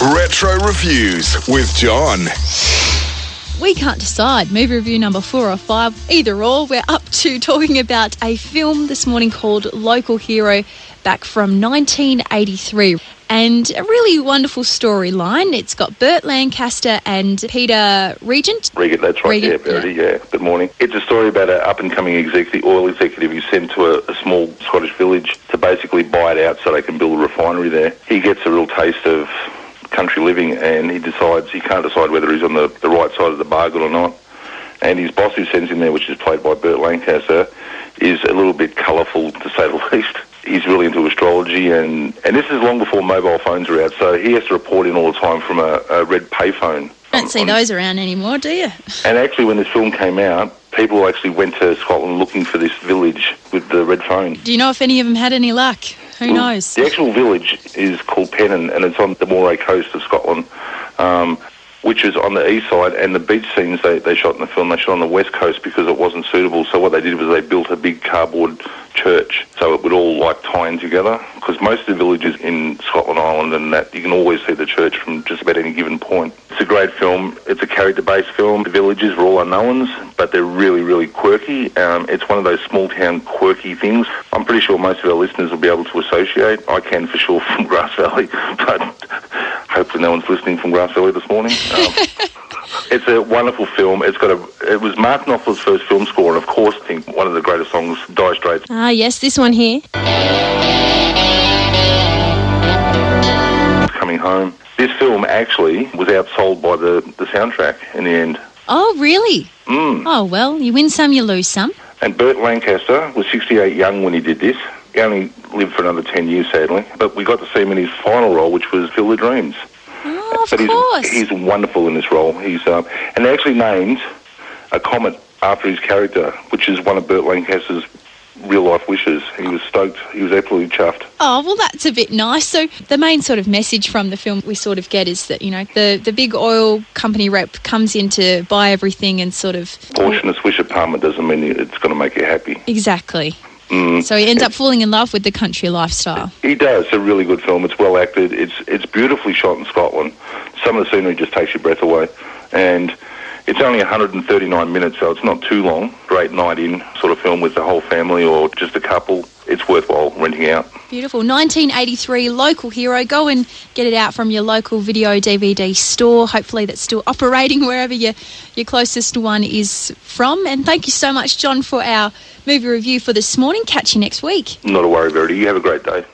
Retro Reviews with John. We can't decide. Movie review number four or five, either or. We're up to talking about a film this morning called Local Hero, back from 1983. And a really wonderful storyline. It's got Burt Lancaster and Peter Regent. Regent, that's right, Regent, yeah, Verity, yeah. Good morning. It's a story about an up-and-coming executive, oil executive who's sent to a, a small Scottish village to basically buy it out so they can build a refinery there. He gets a real taste of country living and he decides he can't decide whether he's on the, the right side of the bargain or not. And his boss who sends him there, which is played by Burt Lancaster, is a little bit colourful to say the least. He's really into astrology and, and this is long before mobile phones are out, so he has to report in all the time from a, a red payphone. Don't see On- those around anymore, do you? and actually, when this film came out, people actually went to Scotland looking for this village with the red phone. Do you know if any of them had any luck? Who knows? The actual village is called Pennan, and it's on the Moray coast of Scotland, um, which is on the east side. And the beach scenes they, they shot in the film, they shot on the west coast because it wasn't suitable. So what they did was they built a big cardboard church so it would all like tie in together. Because most of the villages in Scotland Island and that you can always see the church from just about any given point. It's a great film. It's a character-based film. The villages are all unknowns, but they're really, really quirky. Um, it's one of those small-town quirky things. I'm pretty sure most of our listeners will be able to associate. I can for sure from Grass Valley, but hopefully no one's listening from Grass Valley this morning. Um, it's a wonderful film. It's got a. It was Mark Knopfler's first film score, and of course, I think one of the greatest songs, "Dire Straits." Ah, yes, this one here. Coming home. This film actually was outsold by the, the soundtrack in the end. Oh, really? Mm. Oh, well, you win some, you lose some. And Burt Lancaster was 68 young when he did this. He only lived for another 10 years, sadly. But we got to see him in his final role, which was Field of Dreams. Of but he's, course. he's wonderful in this role. He's um, and they actually named a comet after his character, which is one of Burt Lancaster's real life wishes. He was stoked. He was absolutely chuffed. Oh, well, that's a bit nice. So, the main sort of message from the film we sort of get is that, you know, the, the big oil company rep comes in to buy everything and sort of. Portion of Swish apartment doesn't mean it's going to make you happy. Exactly. Mm. So, he ends up falling in love with the country lifestyle. He does. It's a really good film. It's well acted. It's it's beautifully shot in Scotland. Some of the scenery just takes your breath away, and it's only 139 minutes, so it's not too long. Great night in sort of film with the whole family or just a couple. Renting out. Beautiful. 1983 local hero. Go and get it out from your local video DVD store. Hopefully, that's still operating wherever your, your closest one is from. And thank you so much, John, for our movie review for this morning. Catch you next week. Not a worry, Verity. You have a great day.